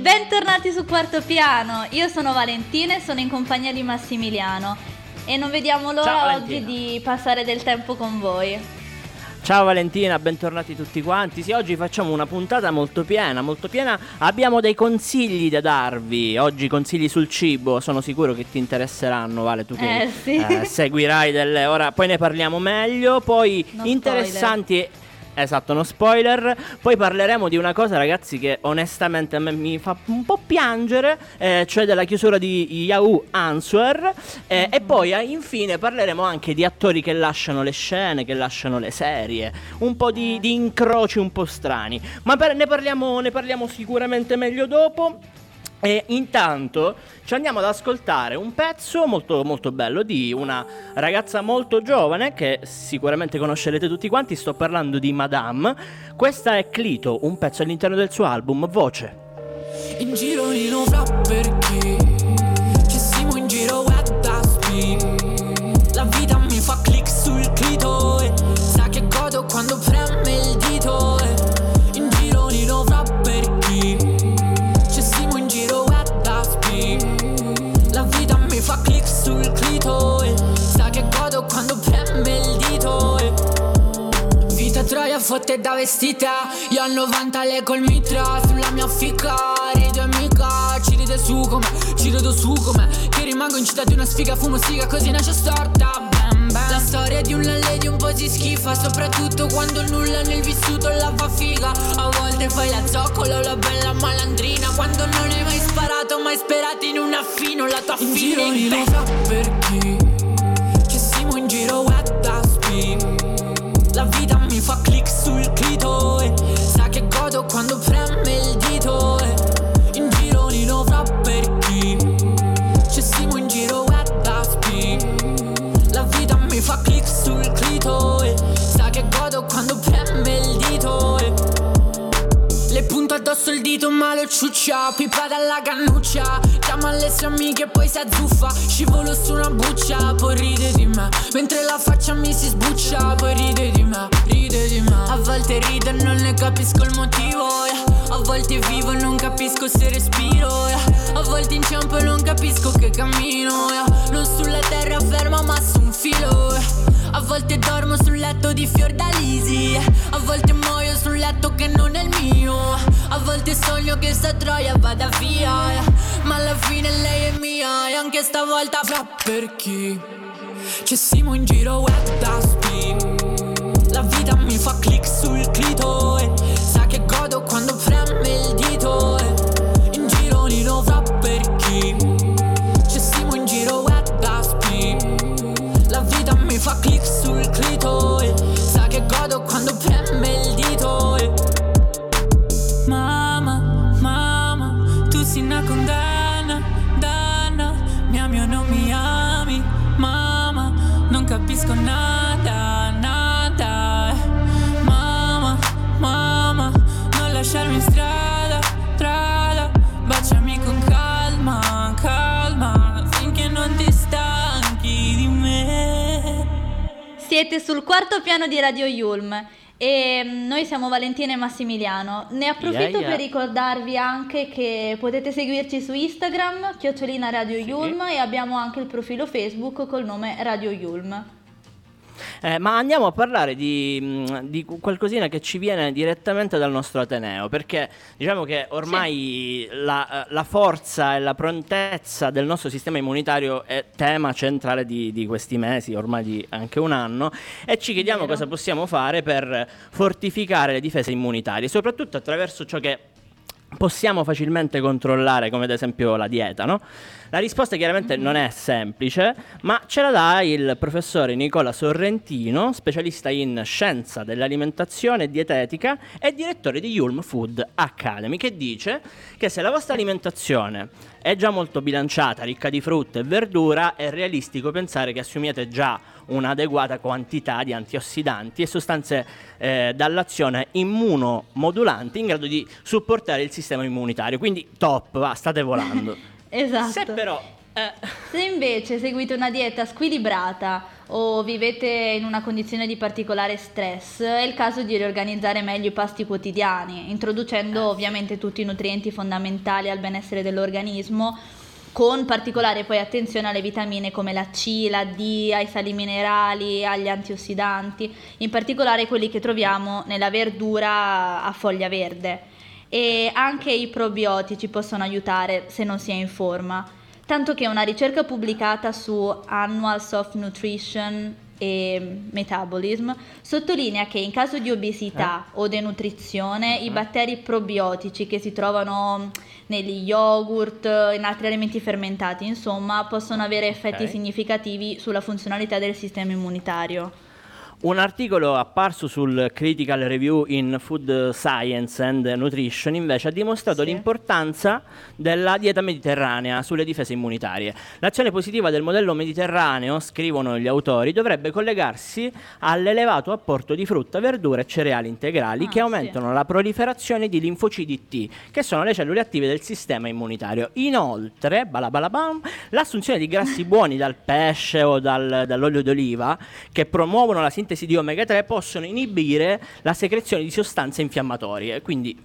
Bentornati su Quarto Piano, io sono Valentina e sono in compagnia di Massimiliano e non vediamo l'ora oggi di passare del tempo con voi. Ciao Valentina, bentornati tutti quanti. Sì, oggi facciamo una puntata molto piena, molto piena. Abbiamo dei consigli da darvi. Oggi consigli sul cibo, sono sicuro che ti interesseranno, Vale, tu che Eh, sì. eh, seguirai delle ora, poi ne parliamo meglio, poi No interessanti Esatto, no spoiler. Poi parleremo di una cosa, ragazzi, che onestamente a me mi fa un po' piangere, eh, cioè della chiusura di Yahoo Answer. eh, E poi, eh, infine, parleremo anche di attori che lasciano le scene, che lasciano le serie. Un po' di, di incroci un po' strani. Ma per- ne, parliamo, ne parliamo sicuramente meglio dopo. E intanto ci andiamo ad ascoltare un pezzo molto molto bello di una ragazza molto giovane che sicuramente conoscerete tutti quanti, sto parlando di Madame. Questa è Clito, un pezzo all'interno del suo album Voce. In giro non fra perché fotte da vestita Io al 90 le col mitra Sulla mia fica Ride amica Ci ride su come Ci rido su come Che rimango in città di una sfiga Fumo siga così nasce storta bam, bam. La storia di una lady un po' si schifa Soprattutto quando nulla nel vissuto la fa figa A volte fai la zoccola o la bella malandrina Quando non hai mai sparato Mai sperato in un affino La tua In fine giro non sa perché fa click sul clito e Sa che godo quando preme il dito e le punto addosso il dito ma lo ciuccia. Pipa dalla cannuccia. Chiama le sue amiche poi si azzuffa. Scivolo su una buccia Poi ride di me. Mentre la faccia mi si sbuccia Poi ride di me Ride di me. A volte rido e non ne capisco il motivo yeah. A volte vivo e non capisco se respiro yeah. A volte inciampo e non capisco che cammino yeah. Non sulla terra ferma ma su un filo yeah. A volte dormo sul letto di fiordalisi A volte muoio sul letto che non è il mio A volte sogno che sta troia vada via Ma alla fine lei è mia E anche stavolta fra perché Ci siamo in giro web da speed La vita mi fa click sul clito Siete sul quarto piano di Radio Yulm e mm, noi siamo Valentina e Massimiliano. Ne approfitto Yeah, yeah. per ricordarvi anche che potete seguirci su Instagram, chiocciolina Radio Yulm e abbiamo anche il profilo Facebook col nome Radio Yulm. Eh, ma andiamo a parlare di, mh, di qualcosina che ci viene direttamente dal nostro Ateneo, perché diciamo che ormai la, eh, la forza e la prontezza del nostro sistema immunitario è tema centrale di, di questi mesi, ormai di anche un anno, e ci chiediamo Vero. cosa possiamo fare per fortificare le difese immunitarie, soprattutto attraverso ciò che possiamo facilmente controllare, come ad esempio la dieta, no? La risposta chiaramente non è semplice, ma ce la dà il professore Nicola Sorrentino, specialista in scienza dell'alimentazione e dietetica e direttore di Yulm Food Academy, che dice che se la vostra alimentazione è già molto bilanciata, ricca di frutta e verdura, è realistico pensare che assumiate già un'adeguata quantità di antiossidanti e sostanze eh, dall'azione immunomodulante in grado di supportare il sistema immunitario. Quindi top, va, state volando. esatto. Se però eh. Se invece seguite una dieta squilibrata o vivete in una condizione di particolare stress, è il caso di riorganizzare meglio i pasti quotidiani, introducendo eh. ovviamente tutti i nutrienti fondamentali al benessere dell'organismo, con particolare poi attenzione alle vitamine come la C, la D, ai sali minerali, agli antiossidanti, in particolare quelli che troviamo nella verdura a foglia verde. E anche i probiotici possono aiutare se non si è in forma tanto che una ricerca pubblicata su Annuals of Nutrition e Metabolism sottolinea che in caso di obesità eh? o denutrizione uh-huh. i batteri probiotici che si trovano negli yogurt, in altri alimenti fermentati, insomma, possono avere effetti okay. significativi sulla funzionalità del sistema immunitario. Un articolo apparso sul Critical Review in Food Science and Nutrition invece ha dimostrato sì. l'importanza della dieta mediterranea sulle difese immunitarie. L'azione positiva del modello mediterraneo, scrivono gli autori, dovrebbe collegarsi all'elevato apporto di frutta, verdura e cereali integrali ah, che aumentano sì. la proliferazione di linfocidi T, che sono le cellule attive del sistema immunitario. Inoltre, balabalabam, l'assunzione di grassi buoni dal pesce o dal, dall'olio d'oliva, che promuovono la sintesi sintesi di omega 3 possono inibire la secrezione di sostanze infiammatorie. Quindi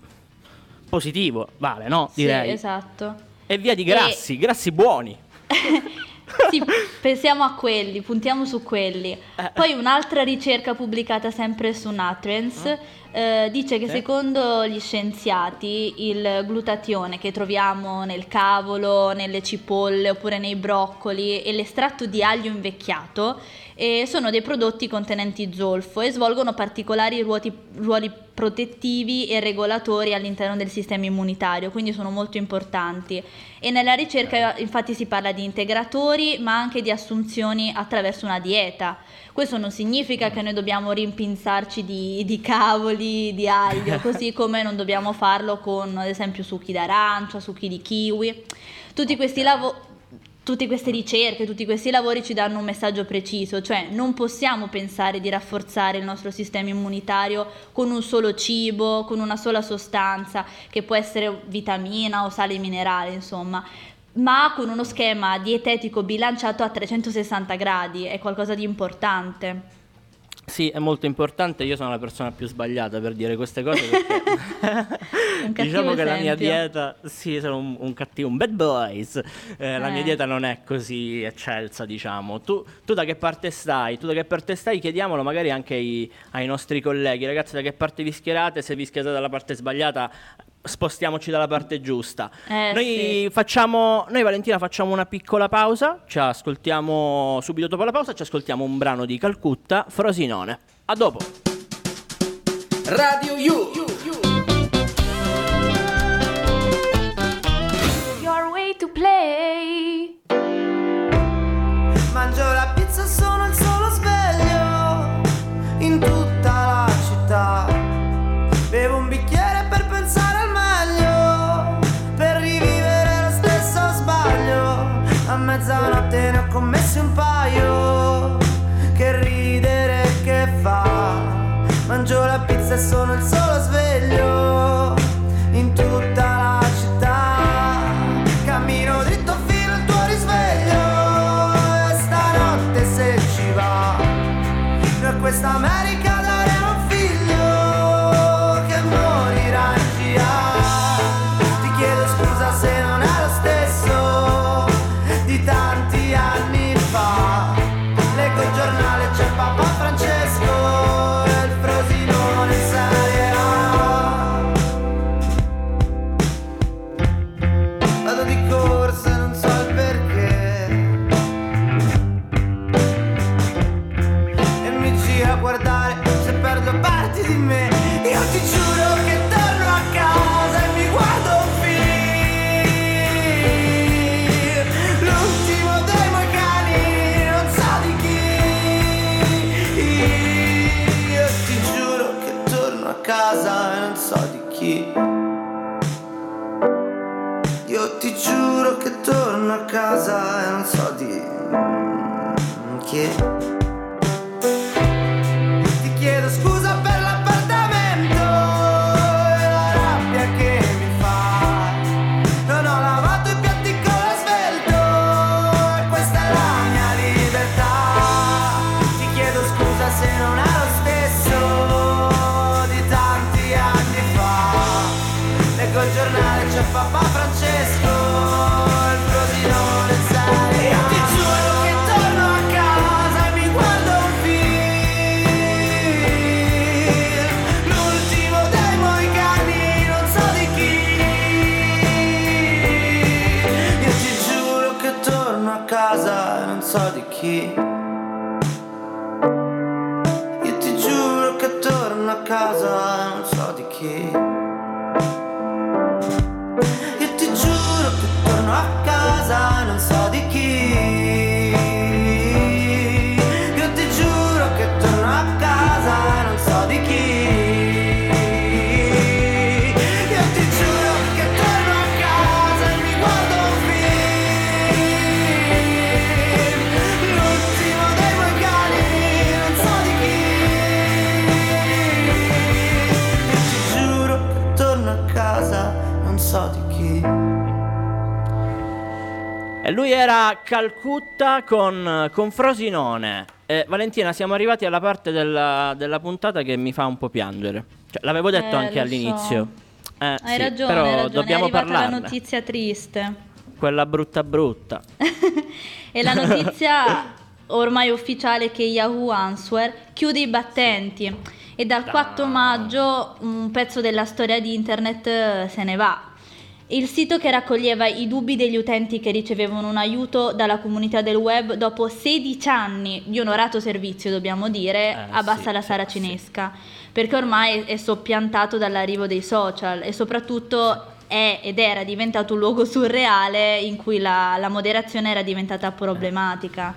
positivo, vale, no? Direi. Sì, esatto. E via di grassi, e... grassi buoni. sì, pensiamo a quelli, puntiamo su quelli. Eh. Poi un'altra ricerca pubblicata sempre su Nutrients eh, dice che secondo gli scienziati il glutatione che troviamo nel cavolo, nelle cipolle oppure nei broccoli e l'estratto di aglio invecchiato eh, sono dei prodotti contenenti zolfo e svolgono particolari ruoti, ruoli protettivi e regolatori all'interno del sistema immunitario, quindi sono molto importanti. E nella ricerca infatti si parla di integratori, ma anche di assunzioni attraverso una dieta. Questo non significa che noi dobbiamo rimpinzarci di, di cavoli, di aglio, così come non dobbiamo farlo con ad esempio succhi d'arancia, succhi di kiwi. Tutti questi lavori tutte queste ricerche, tutti questi lavori ci danno un messaggio preciso, cioè non possiamo pensare di rafforzare il nostro sistema immunitario con un solo cibo, con una sola sostanza, che può essere vitamina o sale minerale, insomma, ma con uno schema dietetico bilanciato a 360 gradi, è qualcosa di importante. Sì, è molto importante, io sono la persona più sbagliata per dire queste cose perché diciamo che la mia dieta, sì, sono un, un cattivo, un bad boys, eh, eh. la mia eh. dieta non è così eccelsa, diciamo. Tu, tu, da che parte stai? Tu da che parte stai? Chiediamolo magari anche ai, ai nostri colleghi, ragazzi, da che parte vi schierate? Se vi schierate dalla parte sbagliata, spostiamoci dalla parte giusta. Eh, noi sì. facciamo, noi Valentina facciamo una piccola pausa, ci ascoltiamo subito dopo la pausa, ci ascoltiamo un brano di Calcutta, Frosinone. A dopo. Radio You. Your way to play. Calcutta con, con Frosinone. Eh, Valentina, siamo arrivati alla parte della, della puntata che mi fa un po' piangere. Cioè, l'avevo detto Eh, anche all'inizio. Eh, Hai sì, ragione, però hai ragione. dobbiamo è arrivata parlarne. la notizia triste. Quella brutta brutta. e la notizia ormai ufficiale è che Yahoo Answer chiude i battenti e dal 4 maggio un pezzo della storia di internet eh, se ne va. Il sito che raccoglieva i dubbi degli utenti che ricevevano un aiuto dalla comunità del web dopo 16 anni di onorato servizio, dobbiamo dire, Eh, abbassa sì, la sì, saracinesca, perché ormai è soppiantato dall'arrivo dei social e soprattutto è ed era diventato un luogo surreale in cui la, la moderazione era diventata problematica.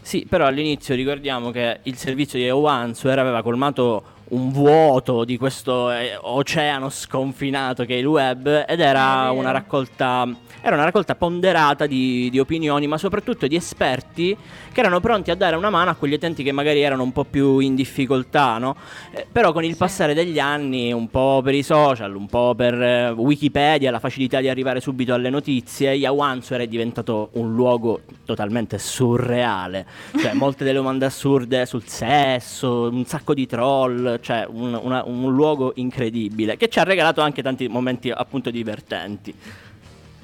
Sì, però all'inizio ricordiamo che il servizio di Answer aveva colmato un vuoto di questo eh, oceano sconfinato che è il web ed era vero. una raccolta era una raccolta ponderata di, di opinioni, ma soprattutto di esperti che erano pronti a dare una mano a quegli utenti che magari erano un po' più in difficoltà, no? Eh, però con il passare degli anni, un po' per i social, un po' per eh, Wikipedia, la facilità di arrivare subito alle notizie, Yahoo Answer è diventato un luogo totalmente surreale. Cioè, molte delle domande assurde sul sesso, un sacco di troll, cioè un, una- un luogo incredibile che ci ha regalato anche tanti momenti appunto divertenti.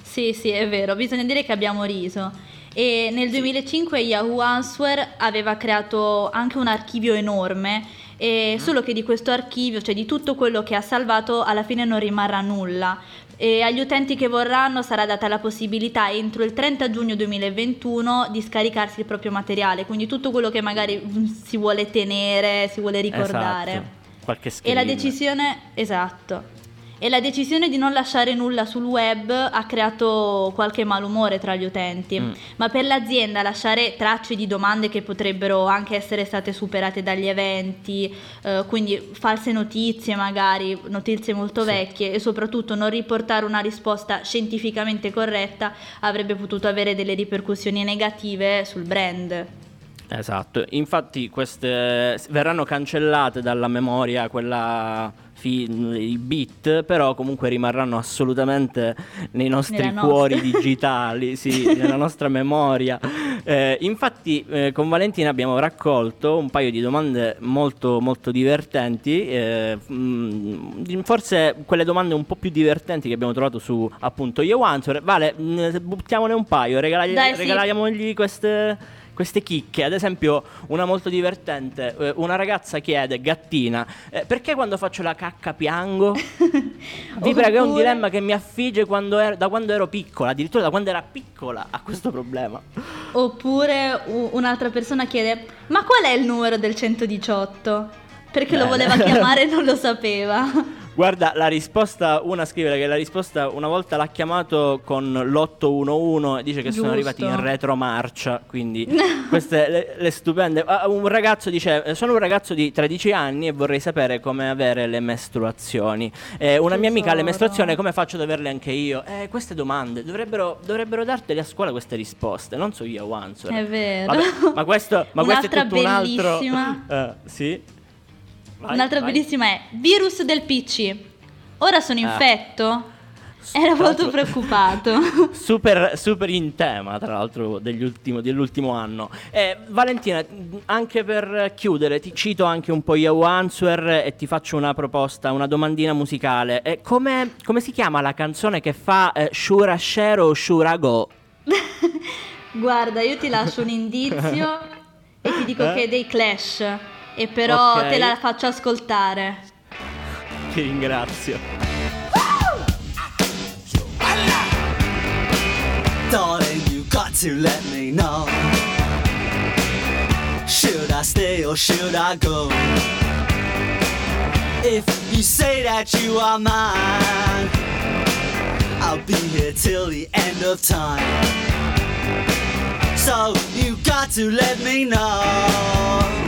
Sì, sì, è vero, bisogna dire che abbiamo riso. E nel 2005 Yahoo Answer aveva creato anche un archivio enorme, e solo che di questo archivio, cioè di tutto quello che ha salvato, alla fine non rimarrà nulla. E agli utenti che vorranno sarà data la possibilità entro il 30 giugno 2021 di scaricarsi il proprio materiale, quindi tutto quello che magari mm, si vuole tenere, si vuole ricordare. Esatto. Qualche E la decisione, esatto. E la decisione di non lasciare nulla sul web ha creato qualche malumore tra gli utenti, Mm. ma per l'azienda lasciare tracce di domande che potrebbero anche essere state superate dagli eventi, eh, quindi false notizie magari, notizie molto Sì. vecchie e soprattutto non riportare una risposta scientificamente corretta avrebbe potuto avere delle ripercussioni negative sul brand. Esatto, infatti queste verranno cancellate dalla memoria quella fi- i bit, però comunque rimarranno assolutamente nei nostri Nella cuori nostra. digitali, sì, nella nostra memoria. Eh, infatti eh, con Valentina abbiamo raccolto un paio di domande molto molto divertenti, eh, mm, forse quelle domande un po' più divertenti che abbiamo trovato su appunto Yo Answer. Vale, mm, buttiamone un paio, regalagli- Dai, sì. regaliamogli queste queste chicche, ad esempio una molto divertente, eh, una ragazza chiede, gattina, eh, perché quando faccio la cacca piango? Vi prego, è un dilemma che mi affligge quando ero- da quando ero piccola, addirittura da quando era piccola ha questo problema. Oppure u- un'altra persona chiede: Ma qual è il numero del 118? Perché lo Bene. voleva chiamare e non lo sapeva. Guarda, la risposta, una scrive che la risposta una volta l'ha chiamato con l'811 e dice che sono Giusto. arrivati in retromarcia, quindi queste le, le stupende. Ah, Un ragazzo dice, "Eh, sono un ragazzo di 13 anni e vorrei sapere come avere le mestruazioni. Eh, una mia amica ha le mestruazioni, come faccio ad averle anche io? Eh, queste domande, dovrebbero, dovrebbero dartele a scuola queste risposte, non so io, Answer. È vero. Vabbè, ma questo, ma questo è tutto un altro... bellissima. Eh, sì? Vai, Un'altra vai. bellissima è virus del PC. Ora sono Ah. infetto? Era Tra molto preoccupato. Super, super in tema, tra l'altro, dell'ultimo anno. Eh, Valentina, anche per chiudere, ti cito anche un po' Yahoo Answer e ti faccio una proposta, una domandina musicale. Eh, come, come si chiama la canzone che fa eh, Shura Share o Shura Go? Guarda, io ti lascio un indizio e ti dico che è dei Clash. E però Ok. te la faccio ascoltare. Ti ringrazio. Darling, you got to let me know. Should I stay or should I go? If you say that you are mine, I'll be here till the end of time. So you got to let me know.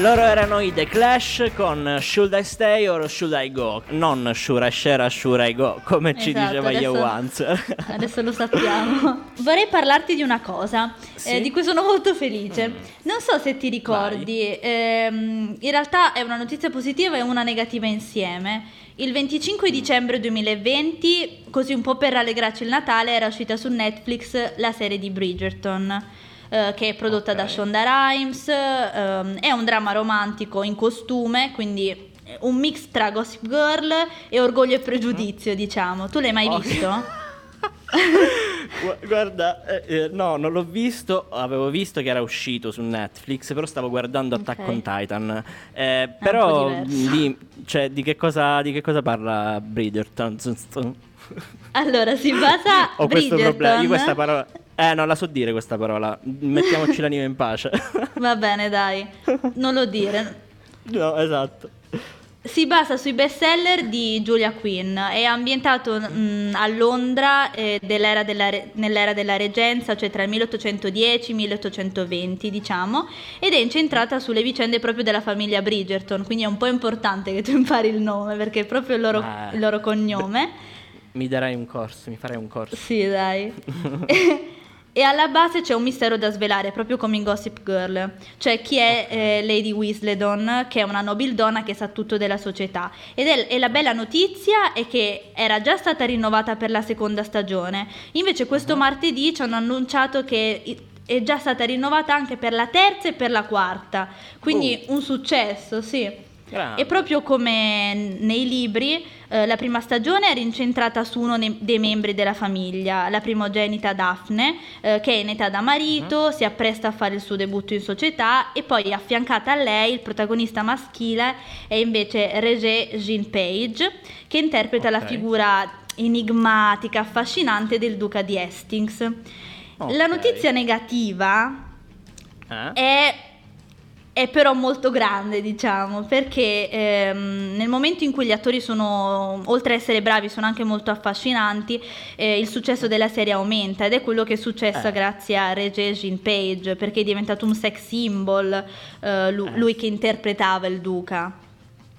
Loro erano i The Clash con Should I Stay or Should I Go? Non Shura Share, Should I Go, come ci Esatto, diceva adesso- Yahoo Answer. Adesso lo sappiamo. Vorrei parlarti di una cosa Sì? eh, di cui sono molto felice. Non so se ti ricordi, ehm, in realtà è una notizia positiva e una negativa insieme. Il 25 dicembre 2020, così un po' per rallegrarci il Natale, era uscita su Netflix la serie di Bridgerton. Eh, che è prodotta da Ok. Shonda Rhimes, ehm, è un dramma romantico in costume, quindi un mix tra Gossip Girl e Orgoglio e Pregiudizio, diciamo. Tu l'hai mai Ok. visto? Gu- Guarda, eh, eh, no, non l'ho visto. Avevo visto che era uscito su Netflix, però stavo guardando Attack Ok. on Titan. Eh, però, diverso. di, cioè, di, che cosa, di che cosa parla Bridgerton? Allora, si basa Ho questo problema. Io questa parola. Eh, non la so dire questa parola. Mettiamoci l'anima in pace. Va bene, dai. Non lo dire. no, esatto. Si basa sui bestseller di Julia Quinn. È ambientato mm, a Londra eh, dell'era della nell'era della reggenza, cioè tra il 1810 e il 1820, diciamo, ed è incentrata sulle vicende proprio della famiglia Bridgerton. Quindi è un po' importante che tu impari il nome perché è proprio il loro, Eh, il loro cognome. Mi darai un corso, mi farai un corso. Sì, dai. e alla base c'è un mistero da svelare, proprio come in Gossip Girl. Cioè, chi è eh, Lady Weasleyton, che è una nobildonna che sa tutto della società. Ed è, e la bella notizia è che era già stata rinnovata per la seconda stagione. Invece questo martedì ci hanno annunciato che è già stata rinnovata anche per la terza e per la quarta. Quindi un successo, sì. Grande. E proprio come nei libri, eh, la prima stagione era incentrata su uno ne- dei membri della famiglia, la primogenita Daphne, eh, che è in età da marito, Mm. si appresta a fare il suo debutto in società e poi affiancata a lei il protagonista maschile è invece Regé Jean Page, che interpreta la Ok. figura enigmatica, affascinante del duca di Hastings. La Ok. notizia negativa Eh? è, è però molto grande, diciamo, perché ehm, nel momento in cui gli attori sono, oltre ad essere bravi, sono anche molto affascinanti, eh, il successo della serie aumenta ed è quello che è successo Eh. grazie a Regé Page, perché è diventato un sex symbol eh, lu- Eh. lui che interpretava il duca.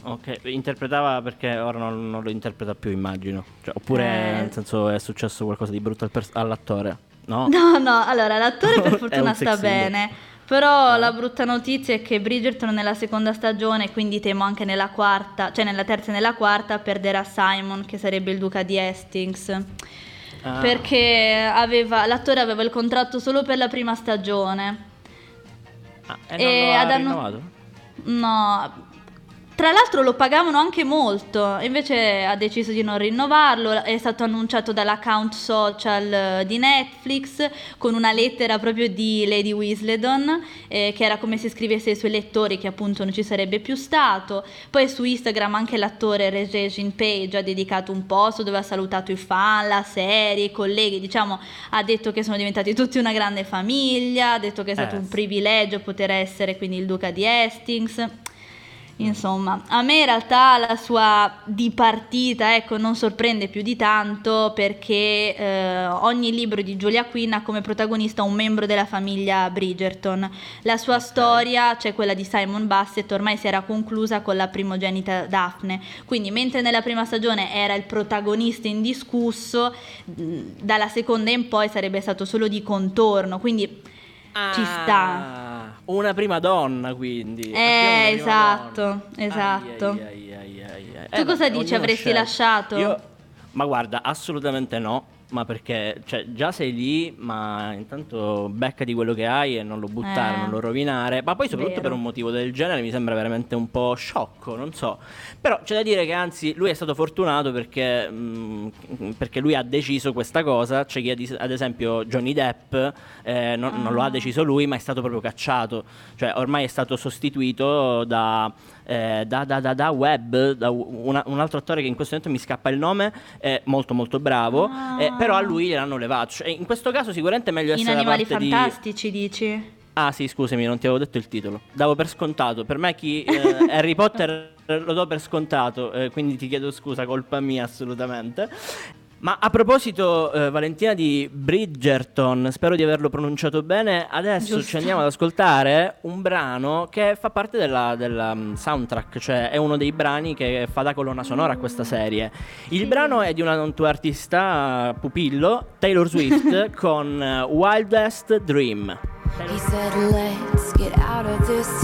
Ok, interpretava perché ora non, non lo interpreta più, immagino. Cioè, oppure, Eh. nel senso, è successo qualcosa di brutto al pers- all'attore? No? No, no, allora l'attore per fortuna sta bene. Però Ah. la brutta notizia è che Bridgerton nella seconda stagione, quindi temo anche nella quarta, cioè nella terza e nella quarta, perderà Simon, che sarebbe il duca di Hastings. Ah. Perché aveva- l'attore aveva il contratto solo per la prima stagione. Ah, e E non lo ha ad anno- rinnovato? No. Tra l'altro lo pagavano anche molto, invece ha deciso di non rinnovarlo, è stato annunciato dall'account social eh, di Netflix con una lettera proprio di Lady Weasledon, eh, che era come se scrivesse ai suoi lettori che appunto non ci sarebbe più stato. Poi su Instagram anche l'attore Regé Jean Page ha dedicato un post dove ha salutato i fan, la serie, i colleghi, diciamo ha detto che sono diventati tutti una grande famiglia, ha detto che è stato Eh, un privilegio poter essere quindi il duca di Hastings. Insomma, a me in realtà la sua dipartita ecco, non sorprende più di tanto perché eh, ogni libro di Julia Quinn ha come protagonista un membro della famiglia Bridgerton. La sua storia, cioè quella di Simon Bassett, ormai si era conclusa con la primogenita Daphne. Quindi mentre nella prima stagione era il protagonista indiscusso, mh, dalla seconda in poi sarebbe stato solo di contorno. Quindi ci sta. Una prima donna, quindi. Eh, esatto, donna. esatto. Ai, ai, ai. Tu cosa dici? Avresti sceglie. lasciato? Io, ma guarda, assolutamente no. Ma perché, cioè, già sei lì, ma intanto beccati quello che hai e non lo buttare, Eh, non lo rovinare. Ma poi, soprattutto vero. per un motivo del genere, mi sembra veramente un po' sciocco, non so. Però c'è da dire che, anzi, lui è stato fortunato perché, mh, perché lui ha deciso questa cosa. C'è chi, ad- ad esempio, Johnny Depp, eh, non, non lo ha Ah. deciso lui, ma è stato proprio cacciato. Cioè, ormai è stato sostituito da, eh, da, da, da, da Webb, da una- un altro attore che in questo momento mi scappa il nome, è molto molto bravo, Ah. eh, però a lui gliel'hanno levato. Cioè, in questo caso sicuramente è meglio In essere Animali da parte di... Fantastici, dici? Ah sì, scusami, non ti avevo detto il titolo. Davo per scontato. Per me chi eh, Harry Potter lo do per scontato, eh, quindi ti chiedo scusa, colpa mia assolutamente. Ma a proposito, eh, Valentina di Bridgerton, spero di averlo pronunciato bene. Adesso Giusto. ci andiamo ad ascoltare un brano che fa parte della, della, mm, soundtrack, cioè è uno dei brani che fa da colonna sonora a questa serie. Il brano è di una un tuo artista pupillo, Taylor Swift, con eh, Wildest Dream. He said, Let's get out of this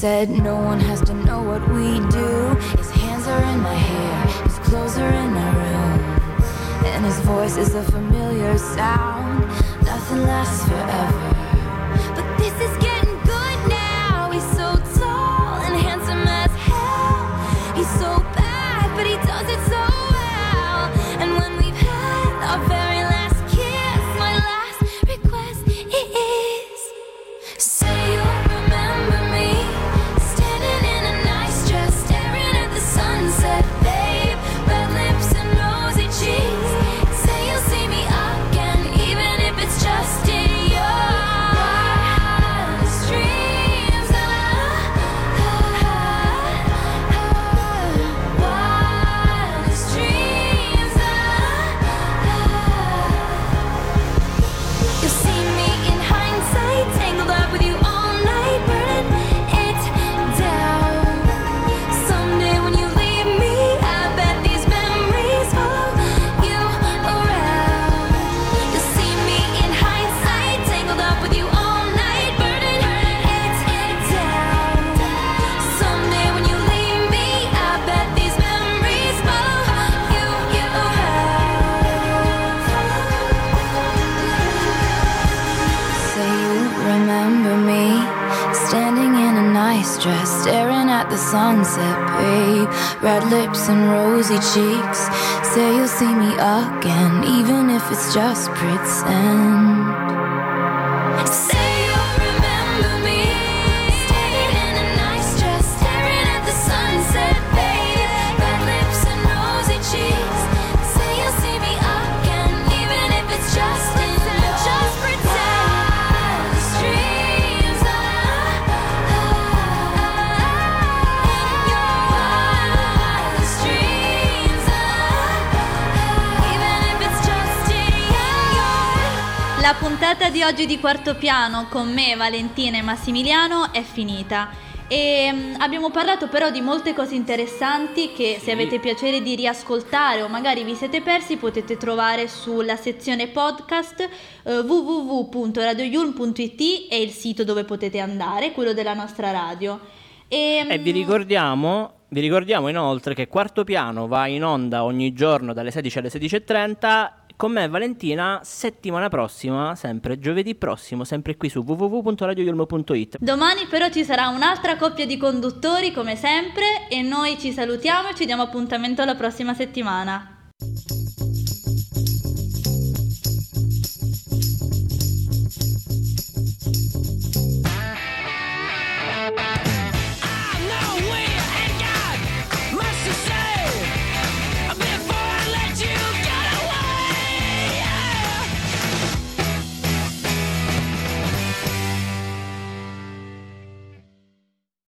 said no one has to know what we do. His hands are in my hair, his clothes are in my room, and his voice is a familiar sound. Nothing lasts forever, but this is rosy cheeks. Say you'll see me again, even if it's just pretend. La puntata di oggi di Quarto Piano con me, Valentina e Massimiliano è finita. E mm, abbiamo parlato però di molte cose interessanti che se avete piacere di riascoltare o magari vi siete persi potete trovare sulla sezione podcast eh, www.radioyulm.it è il sito dove potete andare, quello della nostra radio. E, E vi mm, ricordiamo, vi ricordiamo inoltre che Quarto Piano va in onda ogni giorno dalle 16 alle 16.30 con me Valentina settimana prossima, sempre giovedì prossimo, sempre qui su www.radioyulmo.it. Domani però ci sarà un'altra coppia di conduttori come sempre e noi ci salutiamo e ci diamo appuntamento alla prossima settimana.